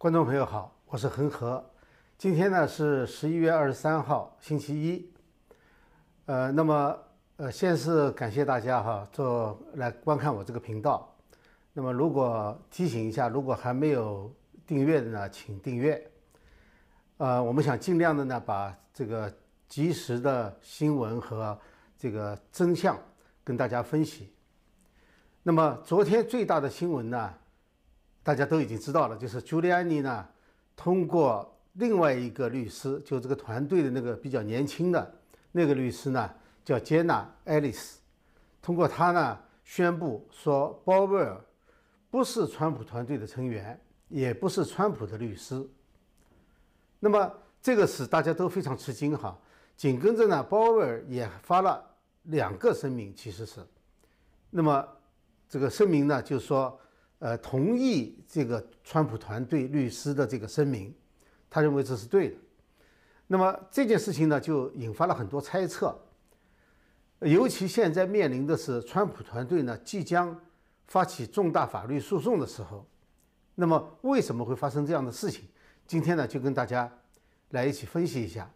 观众朋友好，我是恒河。今天呢是十一月二十三号，星期一。呃，那么呃，先是感谢大家哈，做来观看我这个频道。那么如果提醒一下，如果还没有订阅的呢，请订阅。呃，我们想尽量的呢，把这个及时的新闻和这个真相跟大家分析。那么昨天最大的新闻呢，大家都已经知道了，就是朱利安尼呢通过另外一个律师，就这个团队的那个比较年轻的那个律师呢，叫杰娜·爱丽丝，通过他呢宣布说，鲍威尔不是川普团队的成员，也不是川普的律师。那么这个使大家都非常吃惊哈。紧跟着呢，鲍威尔也发了两个声明，其实是，那么这个声明呢，就是说，呃，同意这个川普团队律师的这个声明，他认为这是对的。那么这件事情呢，就引发了很多猜测，尤其现在面临的是川普团队呢即将发起重大法律诉讼的时候，那么为什么会发生这样的事情？今天呢，就跟大家来一起分析一下。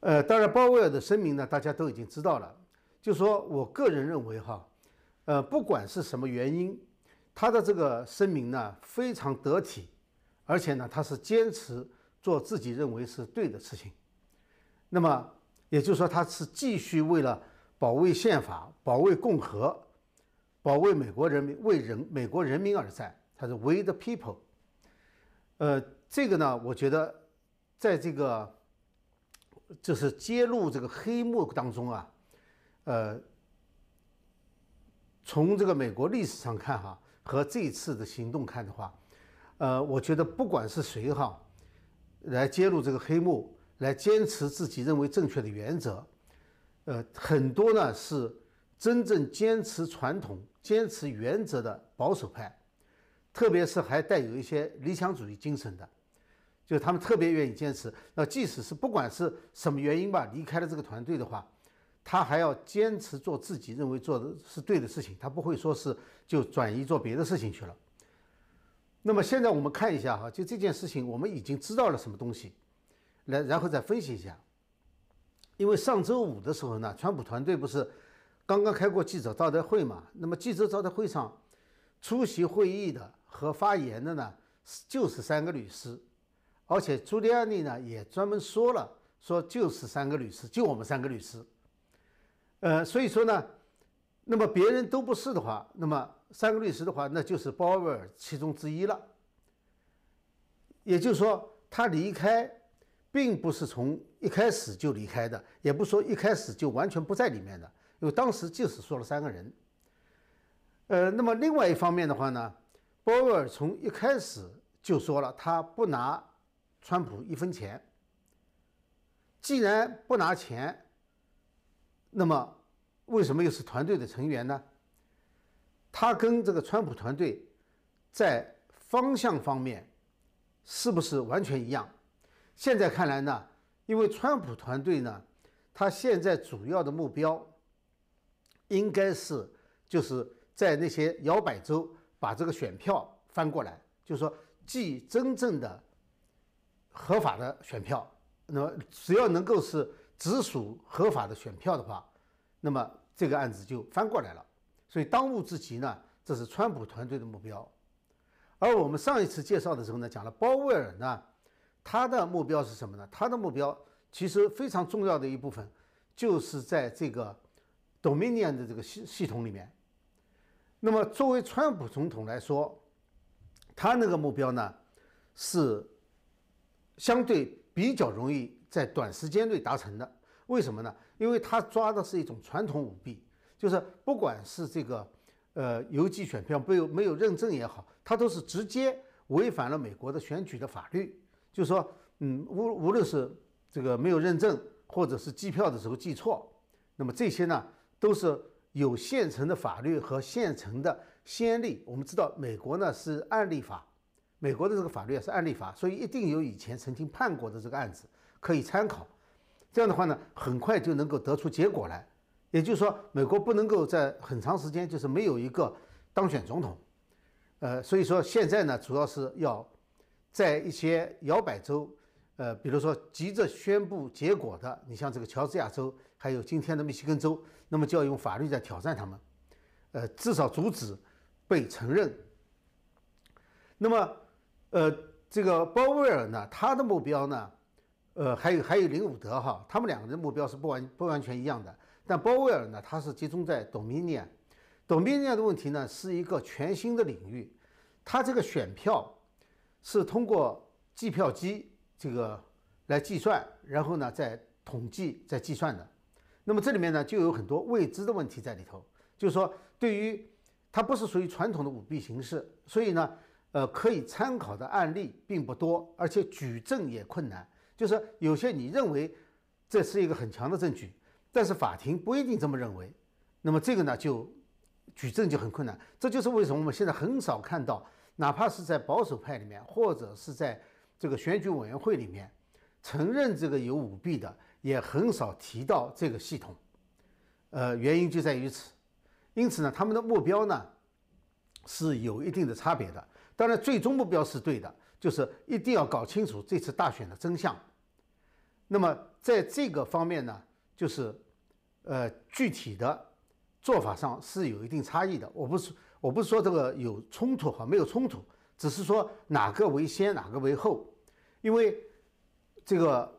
呃，当然，鲍威尔的声明呢，大家都已经知道了。就说我个人认为哈，呃，不管是什么原因，他的这个声明呢非常得体，而且呢，他是坚持做自己认为是对的事情。那么也就是说，他是继续为了保卫宪法、保卫共和、保卫美国人民、为人美国人民而战。他是 We the people。呃，这个呢，我觉得在这个。就是揭露这个黑幕当中啊，呃，从这个美国历史上看哈，和这次的行动看的话，呃，我觉得不管是谁哈，来揭露这个黑幕，来坚持自己认为正确的原则，呃，很多呢是真正坚持传统、坚持原则的保守派，特别是还带有一些理想主义精神的。就他们特别愿意坚持，那即使是不管是什么原因吧，离开了这个团队的话，他还要坚持做自己认为做的是对的事情，他不会说是就转移做别的事情去了。那么现在我们看一下哈，就这件事情，我们已经知道了什么东西，来然后再分析一下。因为上周五的时候呢，川普团队不是刚刚开过记者招待会嘛？那么记者招待会上出席会议的和发言的呢，就是三个律师。而且朱利安尼呢也专门说了，说就是三个律师，就我们三个律师。呃，所以说呢，那么别人都不是的话，那么三个律师的话，那就是鲍威尔其中之一了。也就是说，他离开，并不是从一开始就离开的，也不说一开始就完全不在里面的，因为当时就是说了三个人。呃，那么另外一方面的话呢，鲍威尔从一开始就说了，他不拿。川普一分钱，既然不拿钱，那么为什么又是团队的成员呢？他跟这个川普团队在方向方面是不是完全一样？现在看来呢，因为川普团队呢，他现在主要的目标应该是就是在那些摇摆州把这个选票翻过来，就是说，既真正的。合法的选票，那么只要能够是直属合法的选票的话，那么这个案子就翻过来了。所以当务之急呢，这是川普团队的目标。而我们上一次介绍的时候呢，讲了鲍威尔呢，他的目标是什么呢？他的目标其实非常重要的一部分，就是在这个 Dominion 的这个系系统里面。那么作为川普总统来说，他那个目标呢是。相对比较容易在短时间内达成的，为什么呢？因为他抓的是一种传统舞弊，就是不管是这个呃邮寄选票没有没有认证也好，他都是直接违反了美国的选举的法律。就是说，嗯，无无论是这个没有认证，或者是计票的时候记错，那么这些呢都是有现成的法律和现成的先例。我们知道，美国呢是案例法。美国的这个法律是案例法，所以一定有以前曾经判过的这个案子可以参考。这样的话呢，很快就能够得出结果来。也就是说，美国不能够在很长时间就是没有一个当选总统。呃，所以说现在呢，主要是要在一些摇摆州，呃，比如说急着宣布结果的，你像这个乔治亚州，还有今天的密西根州，那么就要用法律在挑战他们，呃，至少阻止被承认。那么，呃，这个鲍威尔呢，他的目标呢，呃，还有还有林伍德哈，他们两个人的目标是不完不完全一样的。但鲍威尔呢，他是集中在 Dominion，Dominion 的问题呢，是一个全新的领域，他这个选票。是通过计票机这个来计算，然后呢再统计再计算的。那么这里面呢就有很多未知的问题在里头，就是说对于它不是属于传统的舞弊形式，所以呢呃可以参考的案例并不多，而且举证也困难。就是有些你认为这是一个很强的证据，但是法庭不一定这么认为，那么这个呢就举证就很困难。这就是为什么我们现在很少看到。哪怕是在保守派里面，或者是在这个选举委员会里面，承认这个有舞弊的，也很少提到这个系统。呃，原因就在于此。因此呢，他们的目标呢是有一定的差别的。当然，最终目标是对的，就是一定要搞清楚这次大选的真相。那么，在这个方面呢，就是呃具体的做法上是有一定差异的。我不是。我不是说这个有冲突哈，没有冲突，只是说哪个为先，哪个为后，因为这个，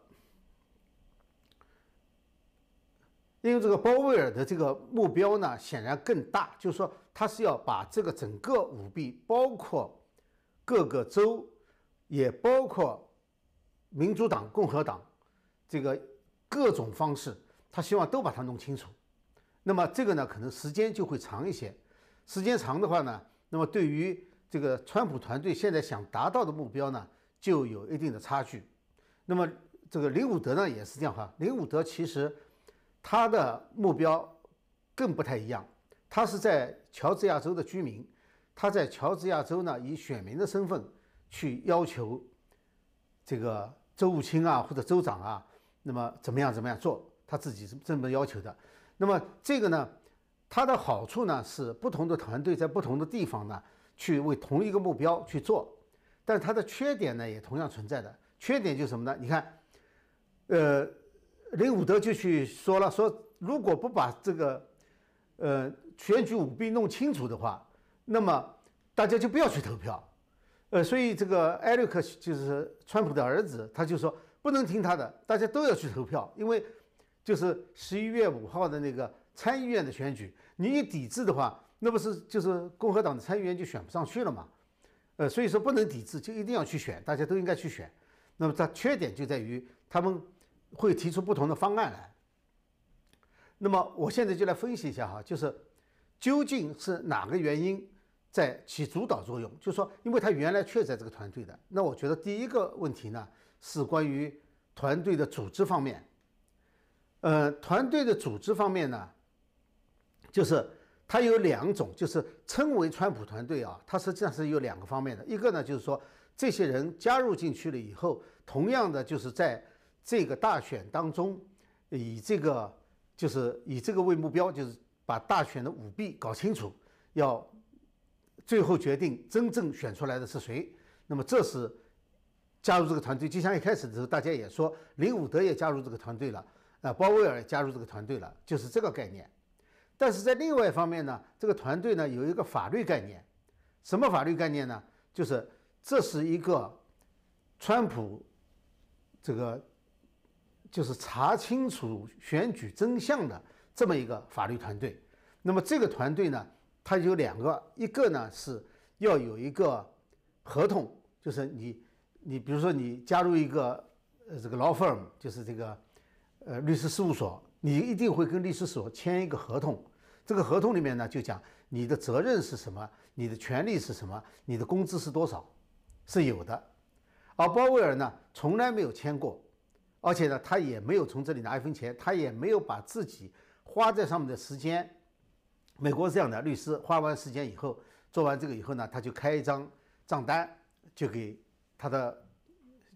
因为这个鲍威尔的这个目标呢，显然更大，就是说他是要把这个整个舞弊，包括各个州，也包括民主党、共和党这个各种方式，他希望都把它弄清楚。那么这个呢，可能时间就会长一些。时间长的话呢，那么对于这个川普团队现在想达到的目标呢，就有一定的差距。那么这个林伍德呢也是这样哈，林伍德其实他的目标更不太一样，他是在乔治亚州的居民，他在乔治亚州呢以选民的身份去要求这个州务卿啊或者州长啊，那么怎么样怎么样做，他自己是这么要求的。那么这个呢？它的好处呢是不同的团队在不同的地方呢去为同一个目标去做，但它的缺点呢也同样存在的。缺点就是什么呢？你看，呃，林伍德就去说了，说如果不把这个呃选举舞弊弄清楚的话，那么大家就不要去投票。呃，所以这个艾瑞克就是川普的儿子，他就说不能听他的，大家都要去投票，因为就是十一月五号的那个。参议院的选举，你一抵制的话，那不是就是共和党的参议员就选不上去了嘛？呃，所以说不能抵制，就一定要去选，大家都应该去选。那么它缺点就在于他们会提出不同的方案来。那么我现在就来分析一下哈，就是究竟是哪个原因在起主导作用？就是说，因为他原来确在这个团队的，那我觉得第一个问题呢是关于团队的组织方面。呃，团队的组织方面呢？就是它有两种，就是称为川普团队啊，它实际上是有两个方面的。一个呢，就是说这些人加入进去了以后，同样的就是在这个大选当中，以这个就是以这个为目标，就是把大选的舞弊搞清楚，要最后决定真正选出来的是谁。那么这是加入这个团队，就像一开始的时候大家也说林伍德也加入这个团队了，啊，鲍威尔也加入这个团队了，就是这个概念。但是在另外一方面呢，这个团队呢有一个法律概念，什么法律概念呢？就是这是一个川普这个就是查清楚选举真相的这么一个法律团队。那么这个团队呢，它有两个，一个呢是要有一个合同，就是你你比如说你加入一个呃这个 law firm，就是这个呃律师事务所。你一定会跟律师所签一个合同，这个合同里面呢就讲你的责任是什么，你的权利是什么，你的工资是多少，是有的。而鲍威尔呢从来没有签过，而且呢他也没有从这里拿一分钱，他也没有把自己花在上面的时间。美国是这样的，律师花完时间以后，做完这个以后呢，他就开一张账单，就给他的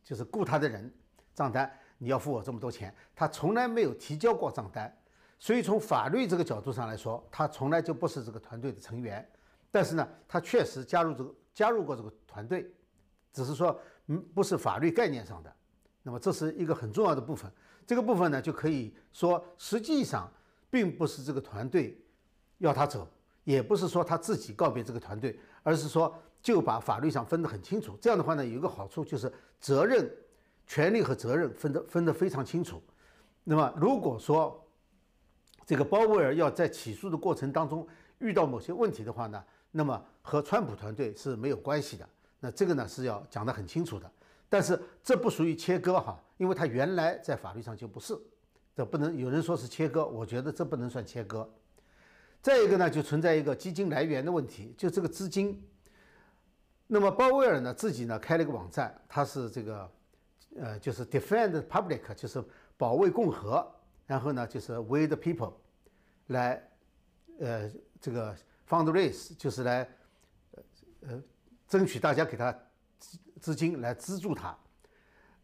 就是雇他的人账单。你要付我这么多钱，他从来没有提交过账单，所以从法律这个角度上来说，他从来就不是这个团队的成员。但是呢，他确实加入这个加入过这个团队，只是说嗯，不是法律概念上的。那么这是一个很重要的部分。这个部分呢，就可以说，实际上并不是这个团队要他走，也不是说他自己告别这个团队，而是说就把法律上分得很清楚。这样的话呢，有一个好处就是责任、权利和责任分得分得非常清楚。那么如果说这个鲍威尔要在起诉的过程当中遇到某些问题的话呢，那么和川普团队是没有关系的。那这个呢是要讲得很清楚的。但是这不属于切割哈，因为他原来在法律上就不是，这不能有人说是切割，我觉得这不能算切割。再一个呢，就存在一个基金来源的问题，就这个资金。那么鲍威尔呢自己呢开了一个网站，他是这个呃就是 Defend Public，就是保卫共和，然后呢就是 We the People，来呃这个 fundraise 就是来呃呃争取大家给他资。资金来资助他，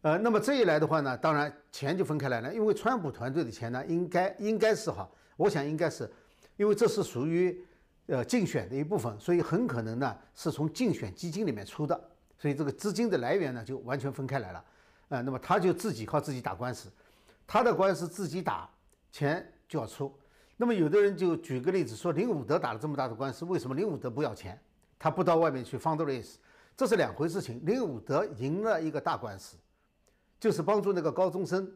呃，那么这一来的话呢，当然钱就分开来了，因为川普团队的钱呢，应该应该是哈，我想应该是，因为这是属于呃竞选的一部分，所以很可能呢是从竞选基金里面出的，所以这个资金的来源呢就完全分开来了，啊，那么他就自己靠自己打官司，他的官司自己打，钱就要出，那么有的人就举个例子说，林伍德打了这么大的官司，为什么林伍德不要钱？他不到外面去 fundraise？这是两回事情。林伍德赢了一个大官司，就是帮助那个高中生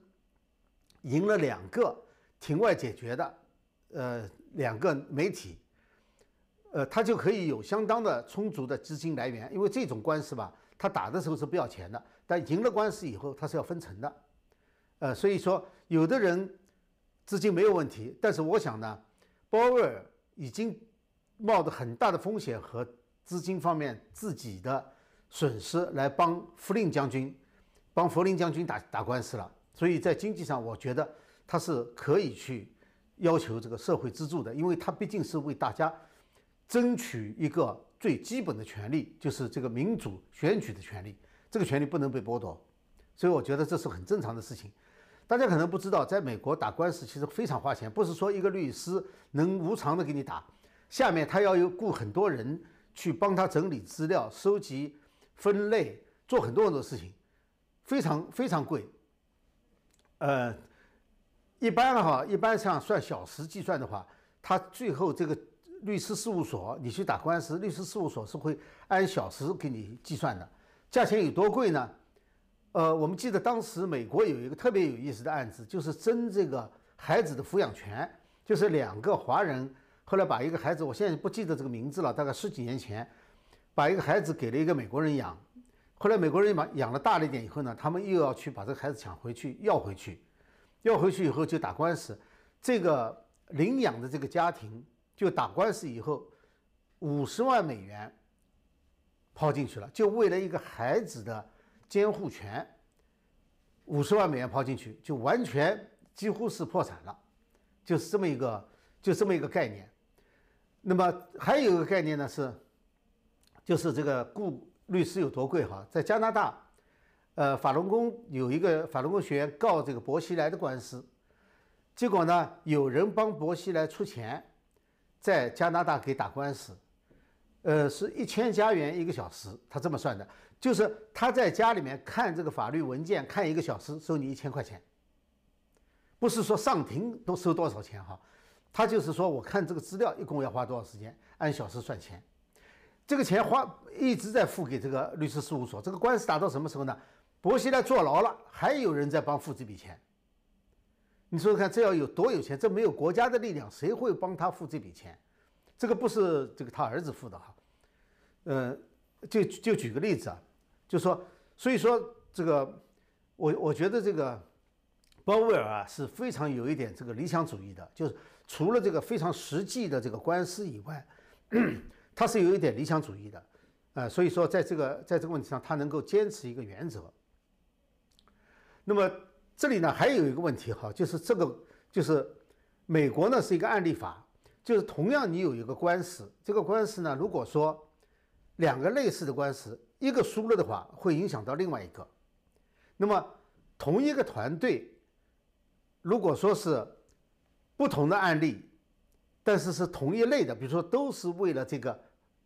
赢了两个庭外解决的，呃，两个媒体，呃，他就可以有相当的充足的资金来源。因为这种官司吧，他打的时候是不要钱的，但赢了官司以后他是要分成的，呃，所以说有的人资金没有问题，但是我想呢，鲍威尔已经冒着很大的风险和。资金方面自己的损失来帮弗林将军，帮弗林将军打打官司了，所以在经济上我觉得他是可以去要求这个社会资助的，因为他毕竟是为大家争取一个最基本的权利，就是这个民主选举的权利，这个权利不能被剥夺，所以我觉得这是很正常的事情。大家可能不知道，在美国打官司其实非常花钱，不是说一个律师能无偿的给你打，下面他要有雇很多人。去帮他整理资料、收集、分类，做很多很多事情，非常非常贵。呃，一般哈，一般像算小时计算的话，他最后这个律师事务所，你去打官司，律师事务所是会按小时给你计算的。价钱有多贵呢？呃，我们记得当时美国有一个特别有意思的案子，就是争这个孩子的抚养权，就是两个华人。后来把一个孩子，我现在不记得这个名字了，大概十几年前，把一个孩子给了一个美国人养。后来美国人把养了大了一点以后呢，他们又要去把这个孩子抢回去，要回去，要回去以后就打官司。这个领养的这个家庭就打官司以后，五十万美元抛进去了，就为了一个孩子的监护权，五十万美元抛进去，就完全几乎是破产了，就是这么一个。就这么一个概念，那么还有一个概念呢是，就是这个雇律师有多贵哈？在加拿大，呃，法轮功有一个法轮功学员告这个薄熙来的官司，结果呢，有人帮薄熙来出钱，在加拿大给打官司，呃，是一千加元一个小时，他这么算的，就是他在家里面看这个法律文件看一个小时收你一千块钱，不是说上庭都收多少钱哈。他就是说，我看这个资料一共要花多少时间，按小时算钱，这个钱花一直在付给这个律师事务所。这个官司打到什么时候呢？薄熙来坐牢了，还有人在帮付这笔钱。你说说看，这要有多有钱？这没有国家的力量，谁会帮他付这笔钱？这个不是这个他儿子付的哈。呃，就就举个例子啊，就说，所以说这个，我我觉得这个鲍威尔啊是非常有一点这个理想主义的，就是。除了这个非常实际的这个官司以外，他是有一点理想主义的，呃，所以说在这个在这个问题上，他能够坚持一个原则。那么这里呢还有一个问题哈，就是这个就是美国呢是一个案例法，就是同样你有一个官司，这个官司呢如果说两个类似的官司，一个输了的话，会影响到另外一个。那么同一个团队，如果说是。不同的案例，但是是同一类的，比如说都是为了这个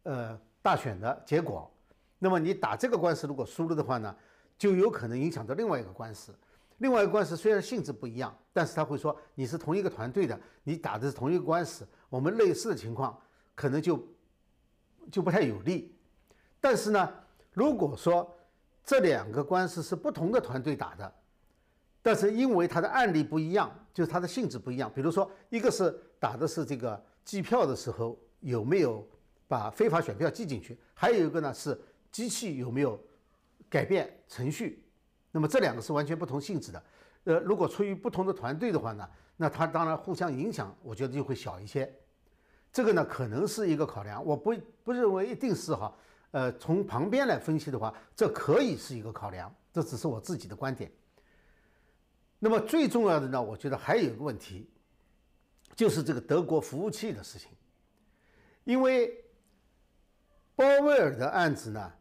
呃大选的结果。那么你打这个官司如果输了的话呢，就有可能影响到另外一个官司。另外一个官司虽然性质不一样，但是他会说你是同一个团队的，你打的是同一个官司，我们类似的情况可能就就不太有利。但是呢，如果说这两个官司是不同的团队打的，但是因为它的案例不一样，就是它的性质不一样。比如说，一个是打的是这个计票的时候有没有把非法选票寄进去，还有一个呢是机器有没有改变程序。那么这两个是完全不同性质的，呃，如果出于不同的团队的话呢，那它当然互相影响，我觉得就会小一些。这个呢可能是一个考量，我不不认为一定是哈，呃，从旁边来分析的话，这可以是一个考量，这只是我自己的观点。那么最重要的呢，我觉得还有一个问题，就是这个德国服务器的事情，因为鲍威尔的案子呢，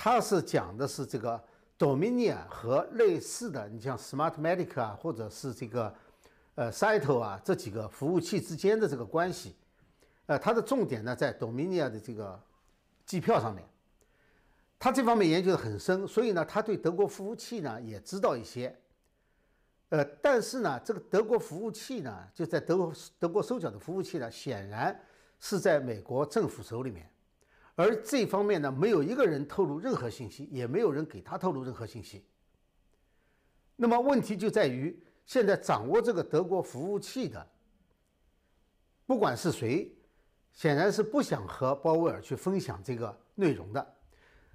他是讲的是这个。Dominia 和类似的，你像 Smartmatic 啊，或者是这个呃 Cyto 啊这几个服务器之间的这个关系，呃，它的重点呢在 Dominia 的这个计票上面，他这方面研究的很深，所以呢，他对德国服务器呢也知道一些，呃，但是呢，这个德国服务器呢，就在德国德国收缴的服务器呢，显然是在美国政府手里面。而这方面呢，没有一个人透露任何信息，也没有人给他透露任何信息。那么问题就在于，现在掌握这个德国服务器的，不管是谁，显然是不想和鲍威尔去分享这个内容的，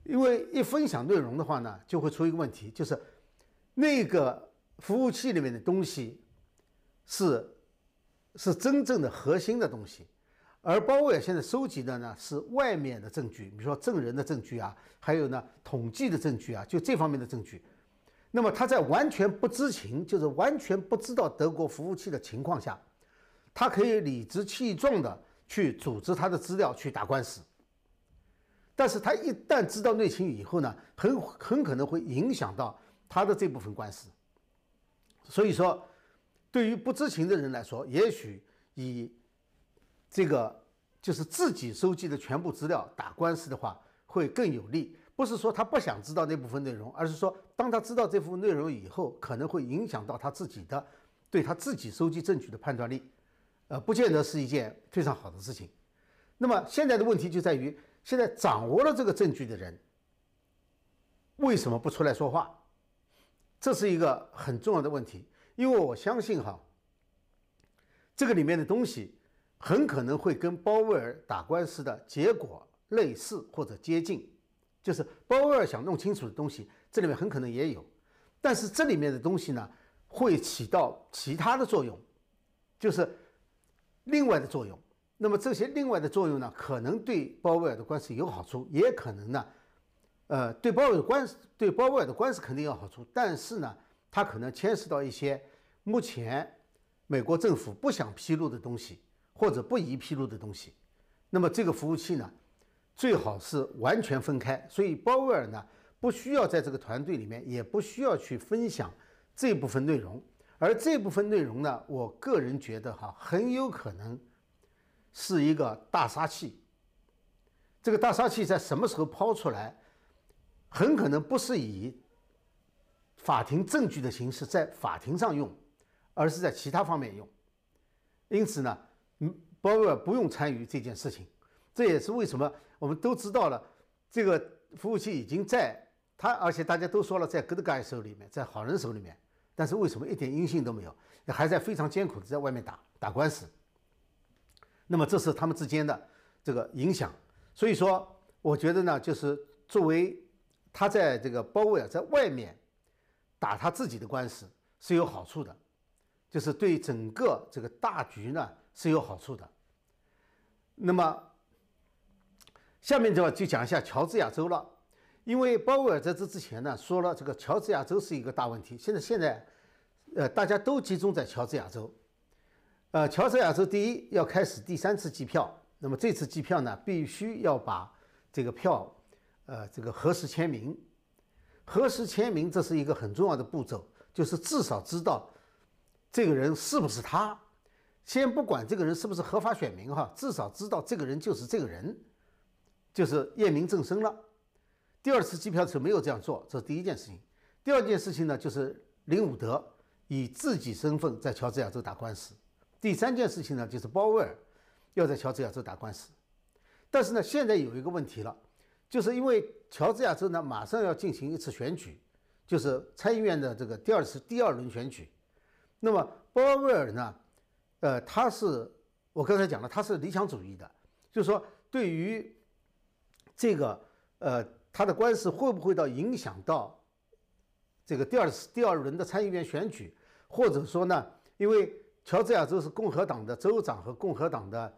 因为一分享内容的话呢，就会出一个问题，就是那个服务器里面的东西是是真正的核心的东西。而鲍威尔现在收集的呢是外面的证据，比如说证人的证据啊，还有呢统计的证据啊，就这方面的证据。那么他在完全不知情，就是完全不知道德国服务器的情况下，他可以理直气壮的去组织他的资料去打官司。但是他一旦知道内情以后呢，很很可能会影响到他的这部分官司。所以说，对于不知情的人来说，也许以这个就是自己收集的全部资料打官司的话会更有利，不是说他不想知道那部分内容，而是说当他知道这部分内容以后，可能会影响到他自己的对他自己收集证据的判断力，呃，不见得是一件非常好的事情。那么现在的问题就在于，现在掌握了这个证据的人为什么不出来说话？这是一个很重要的问题，因为我相信哈，这个里面的东西。很可能会跟鲍威尔打官司的结果类似或者接近，就是鲍威尔想弄清楚的东西，这里面很可能也有，但是这里面的东西呢，会起到其他的作用，就是另外的作用。那么这些另外的作用呢，可能对鲍威尔的官司有好处，也可能呢，呃，对鲍威尔官司对鲍威尔的官司肯定有好处，但是呢，它可能牵涉到一些目前美国政府不想披露的东西。或者不宜披露的东西，那么这个服务器呢，最好是完全分开。所以鲍威尔呢，不需要在这个团队里面，也不需要去分享这部分内容。而这部分内容呢，我个人觉得哈，很有可能是一个大杀器。这个大杀器在什么时候抛出来，很可能不是以法庭证据的形式在法庭上用，而是在其他方面用。因此呢。嗯鲍威尔不用参与这件事情，这也是为什么我们都知道了，这个服务器已经在他，而且大家都说了，在 Good Guy 手里面，在好人手里面，但是为什么一点音信都没有，还在非常艰苦的在外面打打官司？那么这是他们之间的这个影响。所以说，我觉得呢，就是作为他在这个鲍威尔在外面打他自己的官司是有好处的，就是对整个这个大局呢。是有好处的。那么，下面就要就讲一下乔治亚州了，因为鲍威尔在这之前呢说了，这个乔治亚州是一个大问题。现在现在，呃，大家都集中在乔治亚州。呃，乔治亚州第一要开始第三次计票，那么这次计票呢，必须要把这个票，呃，这个核实签名。核实签名这是一个很重要的步骤，就是至少知道这个人是不是他。先不管这个人是不是合法选民哈，至少知道这个人就是这个人，就是验明正身了。第二次机票的时候没有这样做，这是第一件事情。第二件事情呢，就是林伍德以自己身份在乔治亚州打官司。第三件事情呢，就是鲍威尔要在乔治亚州打官司。但是呢，现在有一个问题了，就是因为乔治亚州呢马上要进行一次选举，就是参议院的这个第二次第二轮选举。那么鲍威尔呢，呃，他是我刚才讲了，他是理想主义的，就是说对于这个呃他的官司会不会到影响到这个第二次第二轮的参议院选举，或者说呢，因为乔治亚州是共和党的州长和共和党的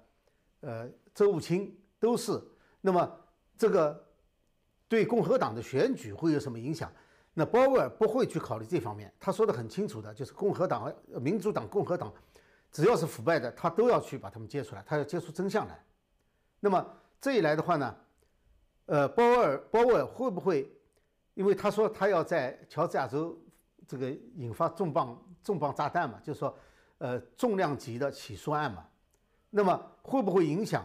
呃州务卿。都是，那么这个对共和党的选举会有什么影响？那鲍威尔不会去考虑这方面，他说的很清楚的，就是共和党、民主党、共和党，只要是腐败的，他都要去把他们揭出来，他要揭出真相来。那么这一来的话呢，呃，鲍威尔鲍威尔会不会？因为他说他要在乔治亚州这个引发重磅重磅炸弹嘛，就是说，呃，重量级的起诉案嘛，那么会不会影响？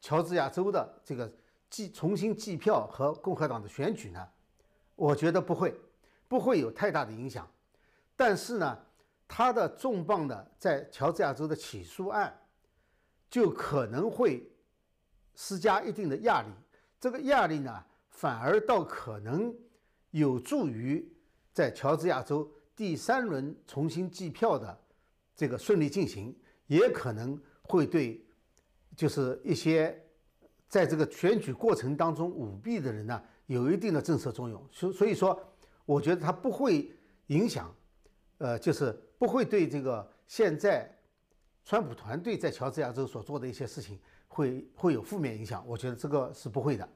乔治亚州的这个计重新计票和共和党的选举呢，我觉得不会，不会有太大的影响。但是呢，他的重磅的在乔治亚州的起诉案，就可能会施加一定的压力。这个压力呢，反而倒可能有助于在乔治亚州第三轮重新计票的这个顺利进行，也可能会对。就是一些在这个选举过程当中舞弊的人呢，有一定的震慑作用。所所以说，我觉得他不会影响，呃，就是不会对这个现在川普团队在乔治亚州所做的一些事情会会有负面影响。我觉得这个是不会的，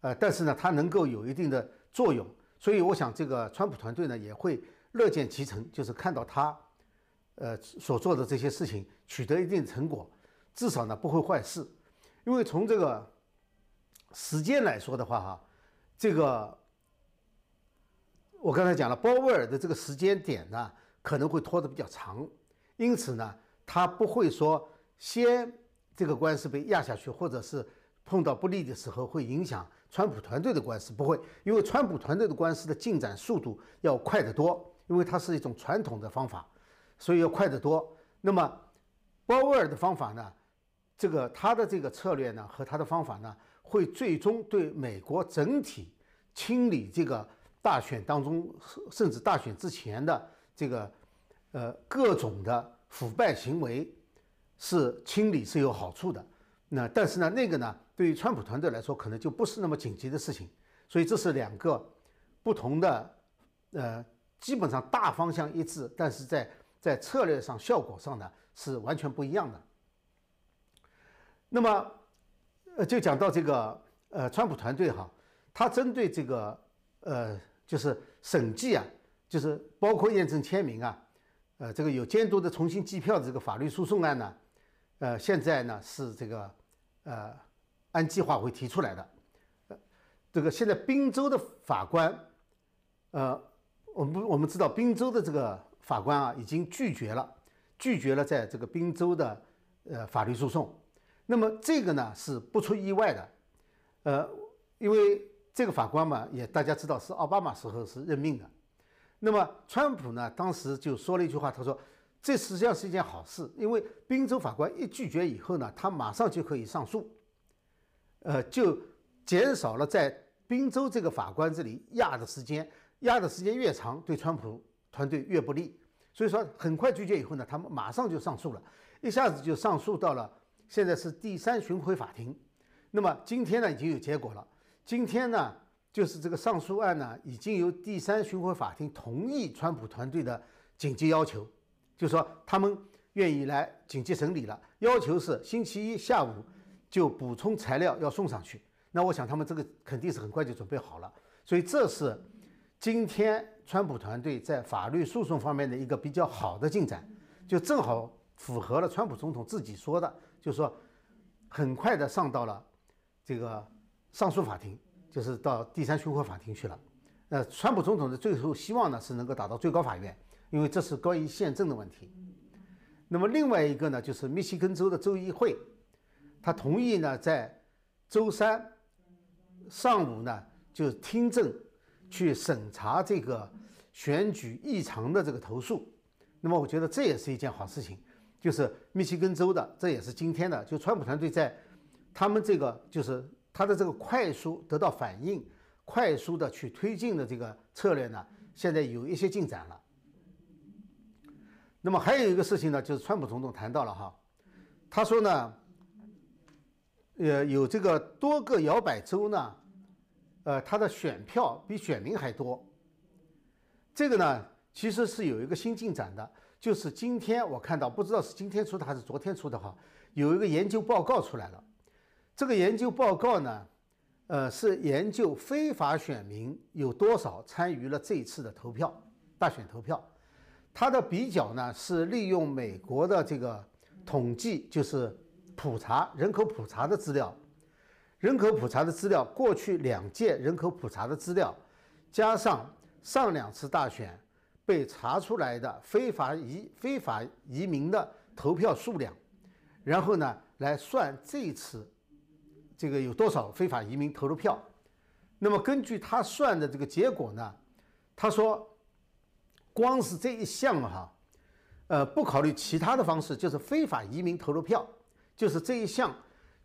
呃，但是呢，它能够有一定的作用。所以我想，这个川普团队呢也会乐见其成，就是看到他呃所做的这些事情取得一定成果。至少呢不会坏事，因为从这个时间来说的话，哈，这个我刚才讲了，鲍威尔的这个时间点呢可能会拖得比较长，因此呢，他不会说先这个官司被压下去，或者是碰到不利的时候会影响川普团队的官司，不会，因为川普团队的官司的进展速度要快得多，因为它是一种传统的方法，所以要快得多。那么鲍威尔的方法呢？这个他的这个策略呢，和他的方法呢，会最终对美国整体清理这个大选当中，甚至大选之前的这个呃各种的腐败行为是清理是有好处的。那但是呢，那个呢，对于川普团队来说，可能就不是那么紧急的事情。所以这是两个不同的呃，基本上大方向一致，但是在在策略上、效果上呢，是完全不一样的。那么，呃，就讲到这个，呃，川普团队哈，他针对这个，呃，就是审计啊，就是包括验证签名啊，呃，这个有监督的重新计票的这个法律诉讼案呢，呃，现在呢是这个，呃，按计划会提出来的，呃，这个现在宾州的法官，呃，我们我们知道宾州的这个法官啊，已经拒绝了，拒绝了在这个宾州的呃法律诉讼。那么这个呢是不出意外的，呃，因为这个法官嘛，也大家知道是奥巴马时候是任命的。那么川普呢，当时就说了一句话，他说：“这实际上是一件好事，因为宾州法官一拒绝以后呢，他马上就可以上诉，呃，就减少了在宾州这个法官这里压的时间，压的时间越长，对川普团队越不利。所以说，很快拒绝以后呢，他们马上就上诉了，一下子就上诉到了。”现在是第三巡回法庭，那么今天呢已经有结果了。今天呢就是这个上诉案呢已经由第三巡回法庭同意川普团队的紧急要求，就说他们愿意来紧急审理了，要求是星期一下午就补充材料要送上去。那我想他们这个肯定是很快就准备好了，所以这是今天川普团队在法律诉讼方面的一个比较好的进展，就正好符合了川普总统自己说的。就说，很快的上到了这个上诉法庭，就是到第三巡回法庭去了。呃，川普总统的最后希望呢是能够打到最高法院，因为这是关于宪政的问题。那么另外一个呢，就是密西根州的州议会，他同意呢在周三上午呢就听证、去审查这个选举异常的这个投诉。那么我觉得这也是一件好事情，就是密西根州的，这也是今天的，就川普团队在他们这个就是他的这个快速得到反应、快速的去推进的这个策略呢，现在有一些进展了。那么还有一个事情呢，就是川普总统谈到了哈，他说呢，呃，有这个多个摇摆州呢，呃，他的选票比选民还多。这个呢。其实是有一个新进展的，就是今天我看到，不知道是今天出的还是昨天出的哈，有一个研究报告出来了。这个研究报告呢，呃，是研究非法选民有多少参与了这一次的投票大选投票。它的比较呢是利用美国的这个统计，就是普查人口普查的资料，人口普查的资料，过去两届人口普查的资料，加上上两次大选。被查出来的非法移非法移民的投票数量，然后呢来算这次这个有多少非法移民投了票。那么根据他算的这个结果呢，他说，光是这一项哈，呃，不考虑其他的方式，就是非法移民投了票，就是这一项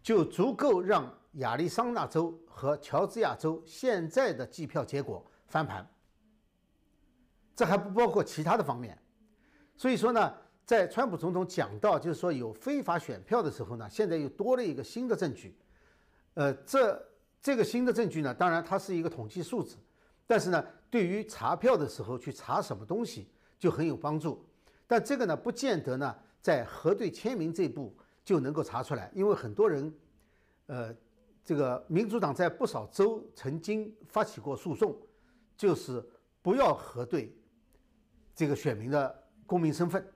就足够让亚利桑那州和乔治亚州现在的计票结果翻盘。这还不包括其他的方面，所以说呢，在川普总统讲到就是说有非法选票的时候呢，现在又多了一个新的证据，呃，这这个新的证据呢，当然它是一个统计数字，但是呢，对于查票的时候去查什么东西就很有帮助，但这个呢，不见得呢，在核对签名这步就能够查出来，因为很多人，呃，这个民主党在不少州曾经发起过诉讼，就是不要核对。这个选民的公民身份，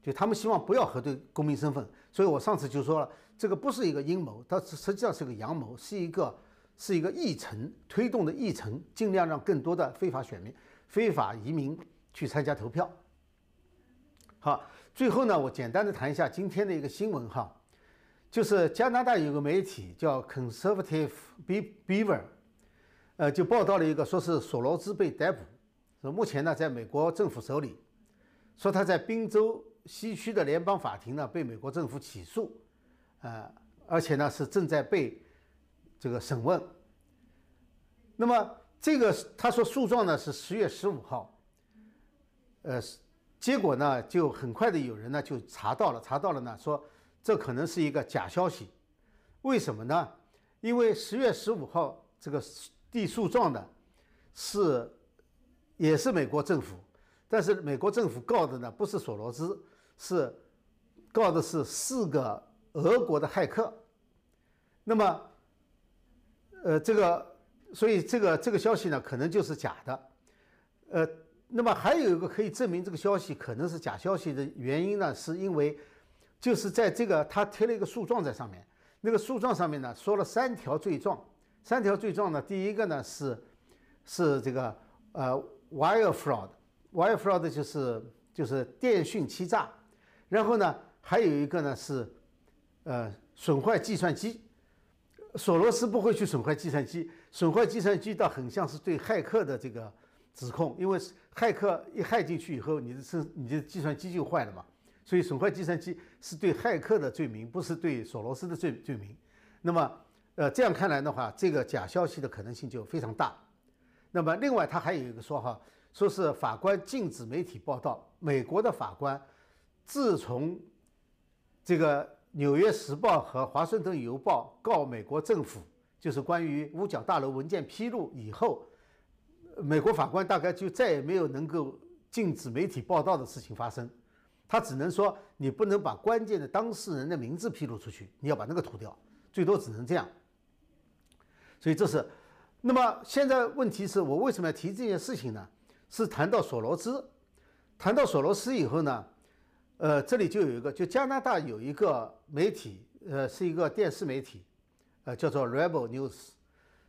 就他们希望不要核对公民身份，所以我上次就说了，这个不是一个阴谋，它实际上是个阳谋，是一个是一个议程推动的议程，尽量让更多的非法选民、非法移民去参加投票。好，最后呢，我简单的谈一下今天的一个新闻哈，就是加拿大有个媒体叫 Conservative Beaver，呃，就报道了一个说是索罗兹被逮捕。说目前呢，在美国政府手里，说他在宾州西区的联邦法庭呢被美国政府起诉，呃，而且呢是正在被这个审问。那么这个他说诉状呢是十月十五号，呃，结果呢就很快的有人呢就查到了，查到了呢说这可能是一个假消息，为什么呢？因为十月十五号这个递诉状的是。也是美国政府，但是美国政府告的呢不是索罗斯，是告的是四个俄国的骇客。那么，呃，这个，所以这个这个消息呢可能就是假的。呃，那么还有一个可以证明这个消息可能是假消息的原因呢，是因为就是在这个他贴了一个诉状在上面，那个诉状上面呢说了三条罪状，三条罪状呢，第一个呢是是这个呃。Wire fraud，wire fraud 就是就是电讯欺诈，然后呢，还有一个呢是，呃，损坏计算机。索罗斯不会去损坏计算机，损坏计算机倒很像是对骇客的这个指控，因为骇客一害进去以后，你的是你的计算机就坏了嘛，所以损坏计算机是对骇客的罪名，不是对索罗斯的罪罪名。那么，呃，这样看来的话，这个假消息的可能性就非常大。那么，另外他还有一个说哈，说是法官禁止媒体报道。美国的法官自从这个《纽约时报》和《华盛顿邮报》告美国政府，就是关于五角大楼文件披露以后，美国法官大概就再也没有能够禁止媒体报道的事情发生。他只能说，你不能把关键的当事人的名字披露出去，你要把那个涂掉，最多只能这样。所以这是。那么现在问题是我为什么要提这件事情呢？是谈到索罗斯，谈到索罗斯以后呢，呃，这里就有一个，就加拿大有一个媒体，呃，是一个电视媒体，呃，叫做 Rebel News。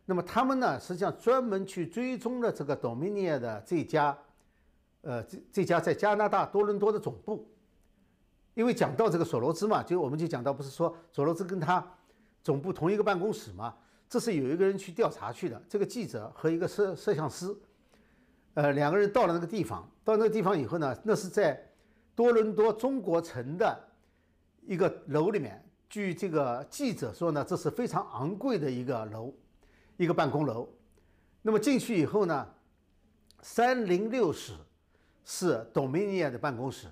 那么他们呢，实际上专门去追踪了这个 Dominion 的这家，呃，这这家在加拿大多伦多的总部。因为讲到这个索罗斯嘛，就我们就讲到不是说索罗斯跟他总部同一个办公室嘛。这是有一个人去调查去的，这个记者和一个摄摄像师，呃，两个人到了那个地方，到那个地方以后呢，那是在多伦多中国城的一个楼里面。据这个记者说呢，这是非常昂贵的一个楼，一个办公楼。那么进去以后呢，三零六室是 Dominion 的办公室，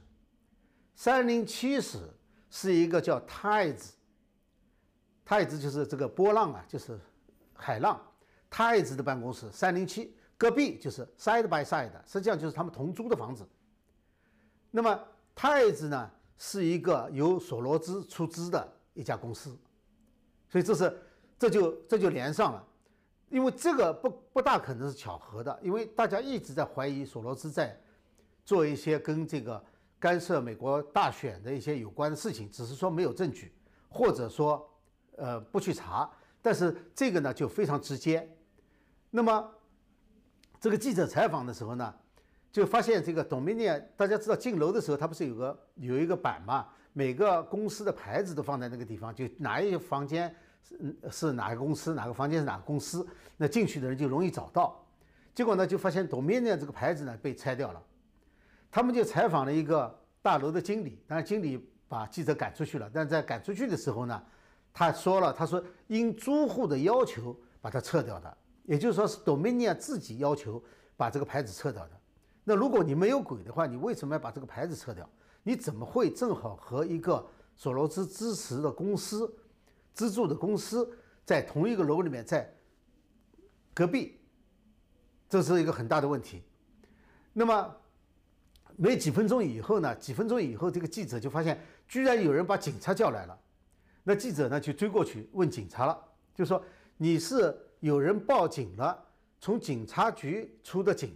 三零七室是一个叫 Tides，Tides 就是这个波浪啊，就是海浪，Tides 的办公室。三零七隔壁就是 Side by Side，实际上就是他们同租的房子。那么太子呢，是一个由索罗兹出资的。一家公司，所以这是这就这就连上了，因为这个不不大可能是巧合的，因为大家一直在怀疑索罗斯在做一些跟这个干涉美国大选的一些有关的事情，只是说没有证据，或者说呃不去查，但是这个呢就非常直接。那么这个记者采访的时候呢，就发现这个董明念，大家知道进楼的时候他不是有个有一个板嘛？每个公司的牌子都放在那个地方，就哪一房间是是哪个公司，哪个房间是哪个公司，那进去的人就容易找到。结果呢，就发现 domini 这个牌子呢被拆掉了。他们就采访了一个大楼的经理，当然经理把记者赶出去了。但在赶出去的时候呢，他说了，他说因租户的要求把它撤掉的，也就是说是 domini 自己要求把这个牌子撤掉的。那如果你没有鬼的话，你为什么要把这个牌子撤掉？你怎么会正好和一个索罗斯支持的公司、资助的公司在同一个楼里面，在隔壁？这是一个很大的问题。那么没几分钟以后呢？几分钟以后，这个记者就发现，居然有人把警察叫来了。那记者呢就追过去问警察了，就说：“你是有人报警了，从警察局出的警，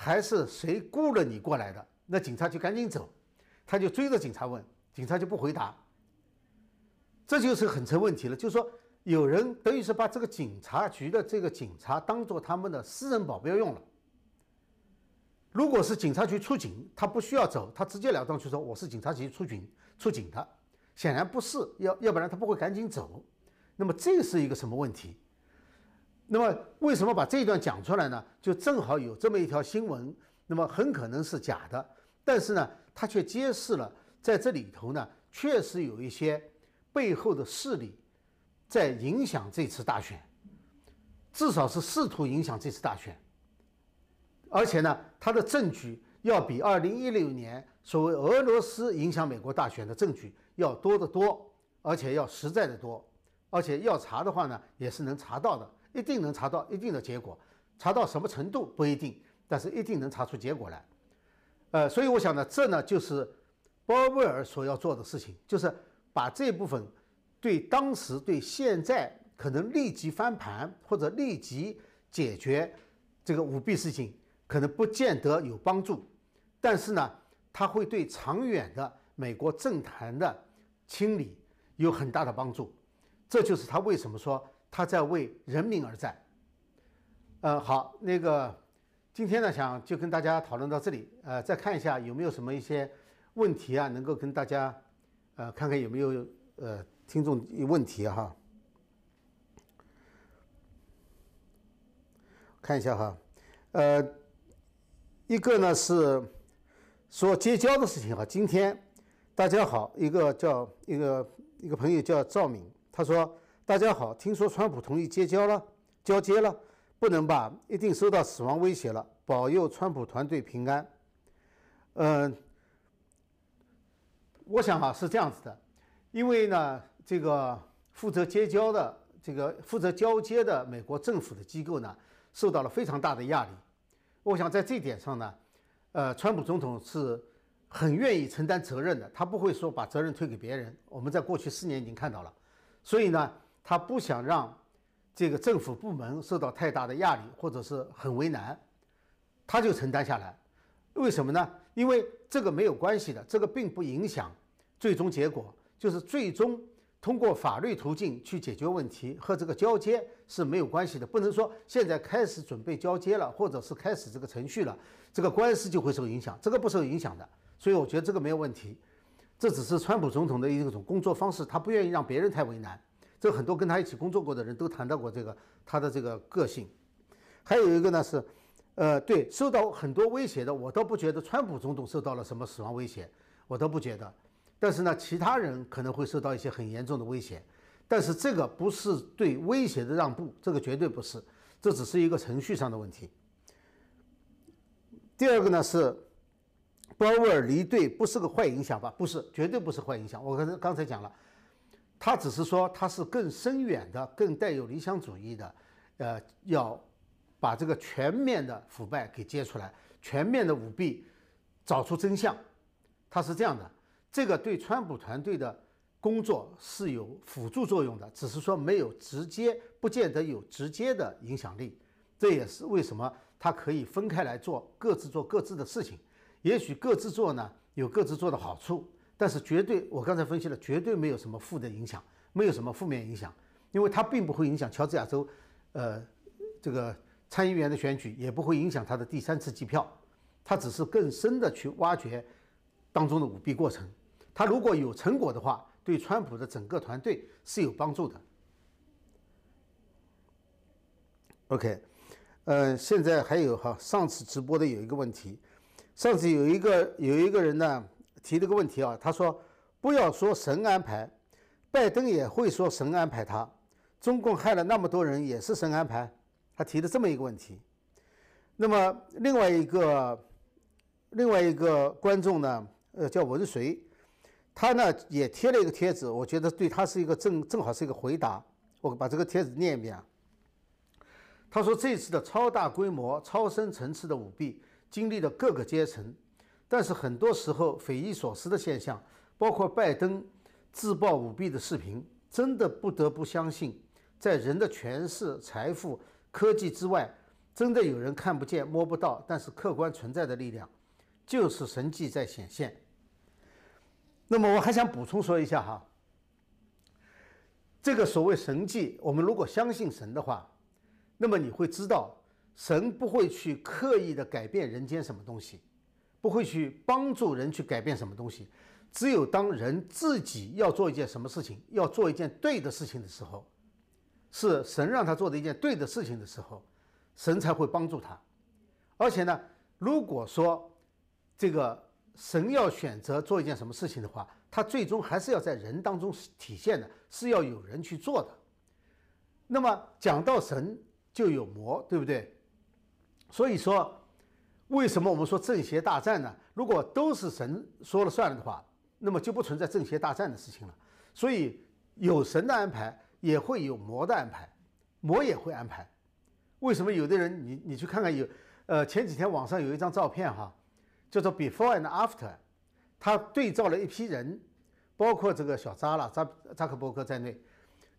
还是谁雇了你过来的？”那警察就赶紧走。他就追着警察问，警察就不回答，这就是很成问题了。就是说，有人等于是把这个警察局的这个警察当做他们的私人保镖用了。如果是警察局出警，他不需要走，他直截了当去说我是警察局出警出警的，显然不是，要要不然他不会赶紧走。那么这是一个什么问题？那么为什么把这一段讲出来呢？就正好有这么一条新闻，那么很可能是假的，但是呢。他却揭示了，在这里头呢，确实有一些背后的势力在影响这次大选，至少是试图影响这次大选。而且呢，他的证据要比二零一六年所谓俄罗斯影响美国大选的证据要多得多，而且要实在的多。而且要查的话呢，也是能查到的，一定能查到一定的结果。查到什么程度不一定，但是一定能查出结果来。呃，所以我想呢，这呢就是鲍威尔所要做的事情，就是把这部分对当时、对现在可能立即翻盘或者立即解决这个舞弊事情，可能不见得有帮助，但是呢，他会对长远的美国政坛的清理有很大的帮助。这就是他为什么说他在为人民而战。呃，好，那个。今天呢，想就跟大家讨论到这里，呃，再看一下有没有什么一些问题啊，能够跟大家，呃，看看有没有呃听众有问题哈。看一下哈，呃，一个呢是说结交的事情哈。今天大家好，一个叫一个一个朋友叫赵敏，他说大家好，听说川普同意接交了，交接了。不能吧？一定受到死亡威胁了。保佑川普团队平安。嗯，我想啊是这样子的，因为呢，这个负责接交的、这个负责交接的美国政府的机构呢，受到了非常大的压力。我想在这点上呢，呃，川普总统是很愿意承担责任的，他不会说把责任推给别人。我们在过去四年已经看到了，所以呢，他不想让。这个政府部门受到太大的压力，或者是很为难，他就承担下来。为什么呢？因为这个没有关系的，这个并不影响最终结果，就是最终通过法律途径去解决问题和这个交接是没有关系的。不能说现在开始准备交接了，或者是开始这个程序了，这个官司就会受影响，这个不受影响的。所以我觉得这个没有问题，这只是川普总统的一种工作方式，他不愿意让别人太为难。这很多跟他一起工作过的人都谈到过这个他的这个个性。还有一个呢是，呃，对，受到很多威胁的，我倒不觉得川普总统受到了什么死亡威胁，我倒不觉得。但是呢，其他人可能会受到一些很严重的威胁。但是这个不是对威胁的让步，这个绝对不是，这只是一个程序上的问题。第二个呢是，鲍威尔离队不是个坏影响吧？不是，绝对不是坏影响。我刚才刚才讲了，他只是说他是更深远的、更带有理想主义的，呃，要把这个全面的腐败给揭出来，全面的舞弊，找出真相。他是这样的，这个对川普团队的。工作是有辅助作用的，只是说没有直接，不见得有直接的影响力。这也是为什么他可以分开来做，各自做各自的事情。也许各自做呢，有各自做的好处，但是绝对，我刚才分析了，绝对没有什么负的影响，没有什么负面影响，因为它并不会影响乔治亚州，呃，这个参议员的选举，也不会影响他的第三次计票。他只是更深的去挖掘当中的舞弊过程。他如果有成果的话。对川普的整个团队是有帮助的。OK，呃，现在还有哈，上次直播的有一个问题，上次有一个有一个人呢提了个问题啊，他说不要说神安排，拜登也会说神安排他，中共害了那么多人也是神安排，他提的这么一个问题。那么另外一个另外一个观众呢，呃，叫文随。他呢也贴了一个帖子，我觉得对他是一个正正好是一个回答。我把这个帖子念一遍啊。他说这次的超大规模、超深层次的舞弊经历了各个阶层，但是很多时候匪夷所思的现象，包括拜登自曝舞弊的视频，真的不得不相信，在人的权势、财富、科技之外，真的有人看不见、摸不到，但是客观存在的力量，就是神迹在显现。那么我还想补充说一下哈，这个所谓神迹，我们如果相信神的话，那么你会知道，神不会去刻意的改变人间什么东西，不会去帮助人去改变什么东西，只有当人自己要做一件什么事情，要做一件对的事情的时候，是神让他做的一件对的事情的时候，神才会帮助他。而且呢，如果说这个。神要选择做一件什么事情的话，他最终还是要在人当中体现的，是要有人去做的。那么讲到神，就有魔，对不对？所以说，为什么我们说正邪大战呢？如果都是神说了算了的话，那么就不存在正邪大战的事情了。所以有神的安排，也会有魔的安排，魔也会安排。为什么有的人，你你去看看有，呃，前几天网上有一张照片哈。叫做 before and after，他对照了一批人，包括这个小扎了扎扎克伯格在内，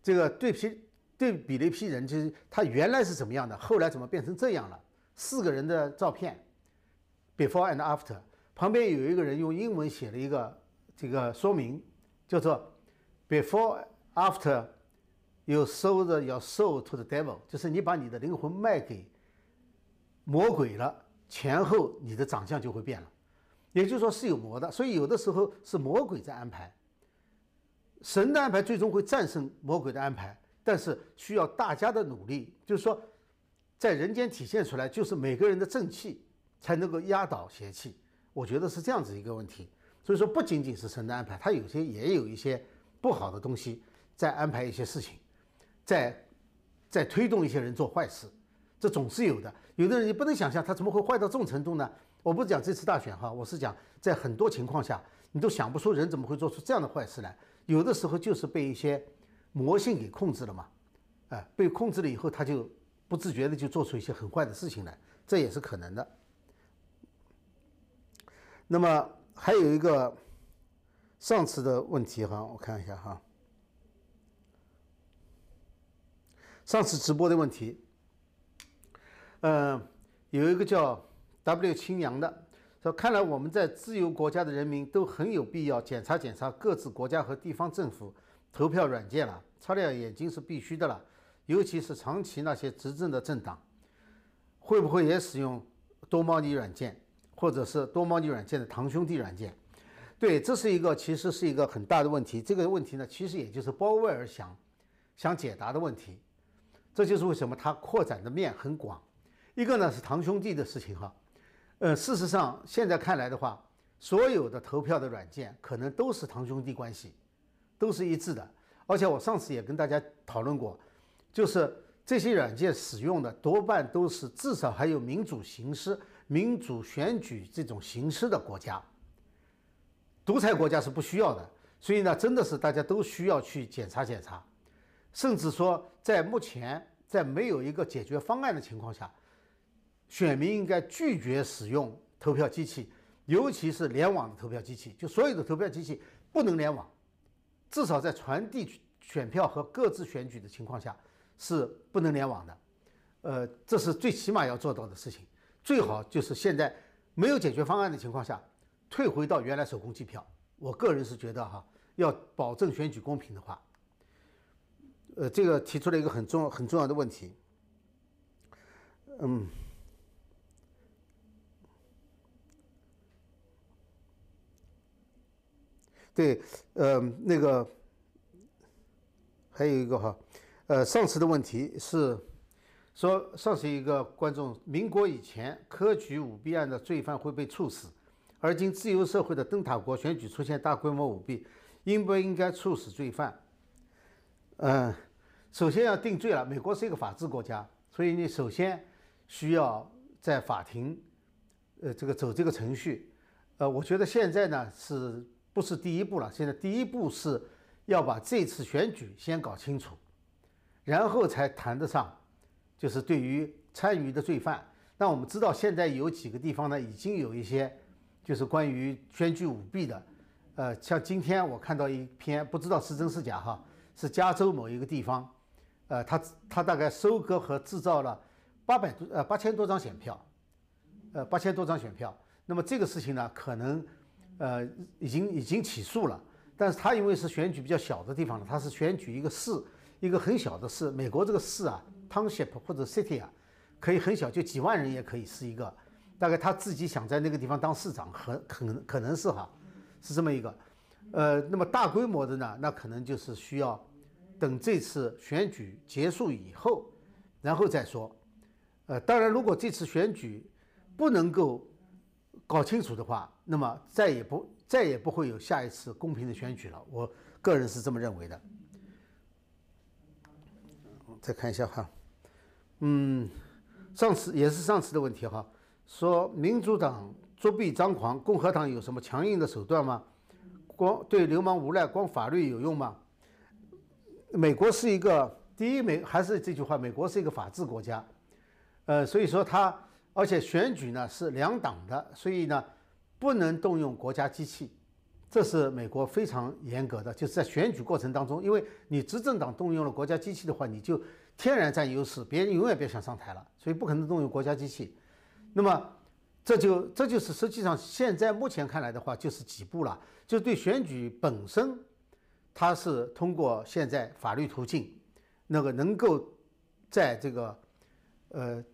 这个对比对比了一批人，就是他原来是怎么样的，后来怎么变成这样了？四个人的照片，before and after，旁边有一个人用英文写了一个这个说明，叫做 before after you sold your soul to the devil，就是你把你的灵魂卖给魔鬼了。前后你的长相就会变了，也就是说是有魔的，所以有的时候是魔鬼在安排，神的安排最终会战胜魔鬼的安排，但是需要大家的努力，就是说在人间体现出来，就是每个人的正气才能够压倒邪气，我觉得是这样子一个问题。所以说不仅仅是神的安排，他有些也有一些不好的东西在安排一些事情，在在推动一些人做坏事。这总是有的，有的人你不能想象他怎么会坏到这种程度呢？我不是讲这次大选哈，我是讲在很多情况下，你都想不出人怎么会做出这样的坏事来。有的时候就是被一些魔性给控制了嘛，哎，被控制了以后，他就不自觉的就做出一些很坏的事情来，这也是可能的。那么还有一个上次的问题哈，我看一下哈，上次直播的问题。嗯，有一个叫 W 青阳的说，看来我们在自由国家的人民都很有必要检查检查各自国家和地方政府投票软件了，擦亮眼睛是必须的了。尤其是长期那些执政的政党，会不会也使用多猫腻软件，或者是多猫腻软件的堂兄弟软件？对，这是一个其实是一个很大的问题。这个问题呢，其实也就是鲍威尔想想解答的问题。这就是为什么它扩展的面很广。一个呢是堂兄弟的事情哈，呃，事实上现在看来的话，所有的投票的软件可能都是堂兄弟关系，都是一致的。而且我上次也跟大家讨论过，就是这些软件使用的多半都是至少还有民主形式、民主选举这种形式的国家。独裁国家是不需要的，所以呢，真的是大家都需要去检查检查，甚至说，在目前在没有一个解决方案的情况下，选民应该拒绝使用投票机器，尤其是联网的投票机器，就所有的投票机器不能联网，至少在传递选票和各自选举的情况下是不能联网的，呃，这是最起码要做到的事情，最好就是现在没有解决方案的情况下。退回到原来手工计票，我个人是觉得哈，要保证选举公平的话，呃，这个提出了一个很重很重要的问题，嗯，对，呃，那个还有一个哈，呃，上次的问题是说上次一个观众，民国以前科举舞弊案的罪犯会被处死。而今自由社会的灯塔国选举出现大规模舞弊，应不应该处死罪犯？嗯，首先要定罪了。美国是一个法治国家，所以你首先需要在法庭，呃，这个走这个程序。呃，我觉得现在呢是不是第一步了？现在第一步是要把这次选举先搞清楚，然后才谈得上，就是对于参与的罪犯。那我们知道现在有几个地方呢，已经有一些。就是关于选举舞弊的，呃，像今天我看到一篇，不知道是真是假哈，是加州某一个地方，呃，他他大概收割和制造了八百多呃八千多张选票，呃八千多张选票。那么这个事情呢，可能呃已经已经起诉了，但是他因为是选举比较小的地方呢，他是选举一个市，一个很小的市。美国这个市啊，township 或者 city 啊，可以很小，就几万人也可以是一个。大概他自己想在那个地方当市长，很可能可能是哈，是这么一个，呃，那么大规模的呢，那可能就是需要等这次选举结束以后，然后再说，呃，当然如果这次选举不能够搞清楚的话，那么再也不再也不会有下一次公平的选举了。我个人是这么认为的。再看一下哈，嗯，上次也是上次的问题哈。说民主党作弊张狂，共和党有什么强硬的手段吗？光对流氓无赖，光法律有用吗？美国是一个第一美，还是这句话，美国是一个法治国家，呃，所以说它，而且选举呢是两党的，所以呢不能动用国家机器，这是美国非常严格的，就是在选举过程当中，因为你执政党动用了国家机器的话，你就天然占优势，别人永远别想上台了，所以不可能动用国家机器。那么，这就这就是实际上现在目前看来的话，就是几步了。就对选举本身，它是通过现在法律途径，那个能够在这个呃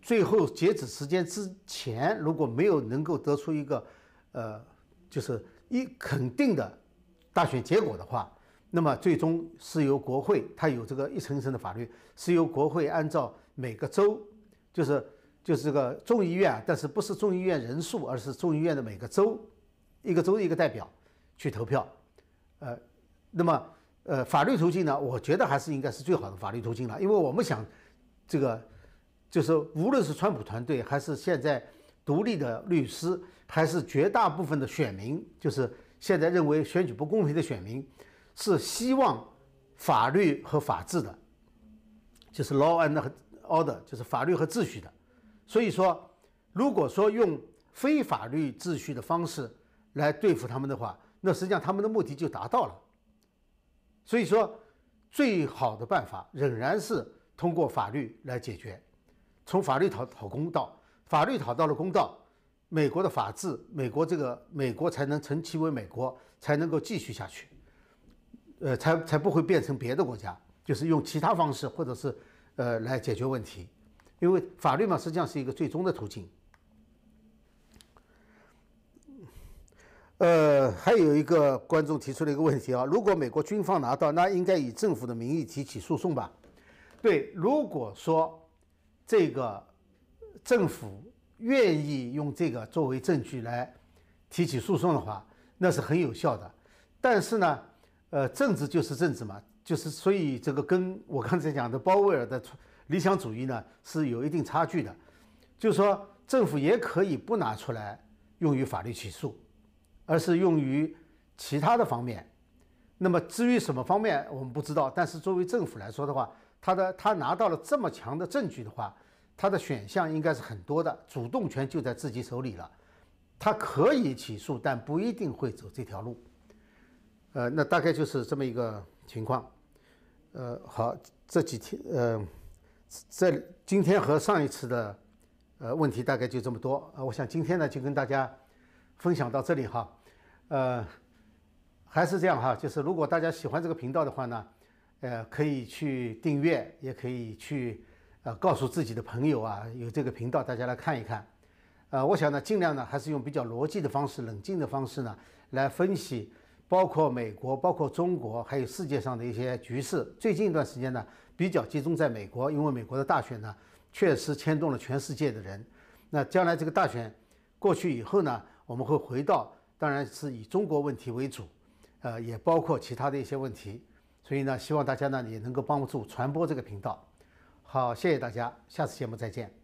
最后截止时间之前，如果没有能够得出一个呃就是一肯定的大选结果的话，那么最终是由国会，它有这个一层一层的法律，是由国会按照每个州就是。就是这个众议院，但是不是众议院人数，而是众议院的每个州，一个州一个代表去投票，呃，那么呃法律途径呢？我觉得还是应该是最好的法律途径了，因为我们想，这个就是无论是川普团队，还是现在独立的律师，还是绝大部分的选民，就是现在认为选举不公平的选民，是希望法律和法治的，就是 law and order，就是法律和秩序的。所以说，如果说用非法律秩序的方式来对付他们的话，那实际上他们的目的就达到了。所以说，最好的办法仍然是通过法律来解决，从法律讨讨公道，法律讨到了公道，美国的法治，美国这个美国才能成其为美国，才能够继续下去，呃，才才不会变成别的国家，就是用其他方式或者是呃来解决问题。因为法律嘛，实际上是一个最终的途径。呃，还有一个观众提出了一个问题啊，如果美国军方拿到，那应该以政府的名义提起诉讼吧？对，如果说这个政府愿意用这个作为证据来提起诉讼的话，那是很有效的。但是呢，呃，政治就是政治嘛，就是所以这个跟我刚才讲的鲍威尔的理想主义呢是有一定差距的。就是说，政府也可以不拿出来用于法律起诉。而是用于其他的方面，那么至于什么方面我们不知道。但是作为政府来说的话，他的他拿到了这么强的证据的话，他的选项应该是很多的，主动权就在自己手里了。他可以起诉，但不一定会走这条路。呃，那大概就是这么一个情况。呃，好，这几天呃，这今天和上一次的呃问题大概就这么多。呃，我想今天呢就跟大家。分享到这里哈，呃，还是这样哈，就是如果大家喜欢这个频道的话呢，呃，可以去订阅，也可以去呃告诉自己的朋友啊，有这个频道，大家来看一看。呃，我想呢，尽量呢还是用比较逻辑的方式、冷静的方式呢来分析，包括美国、包括中国，还有世界上的一些局势。最近一段时间呢，比较集中在美国，因为美国的大选呢确实牵动了全世界的人。那将来这个大选过去以后呢？我们会回到，当然是以中国问题为主，呃，也包括其他的一些问题，所以呢，希望大家呢也能够帮助传播这个频道。好，谢谢大家，下次节目再见。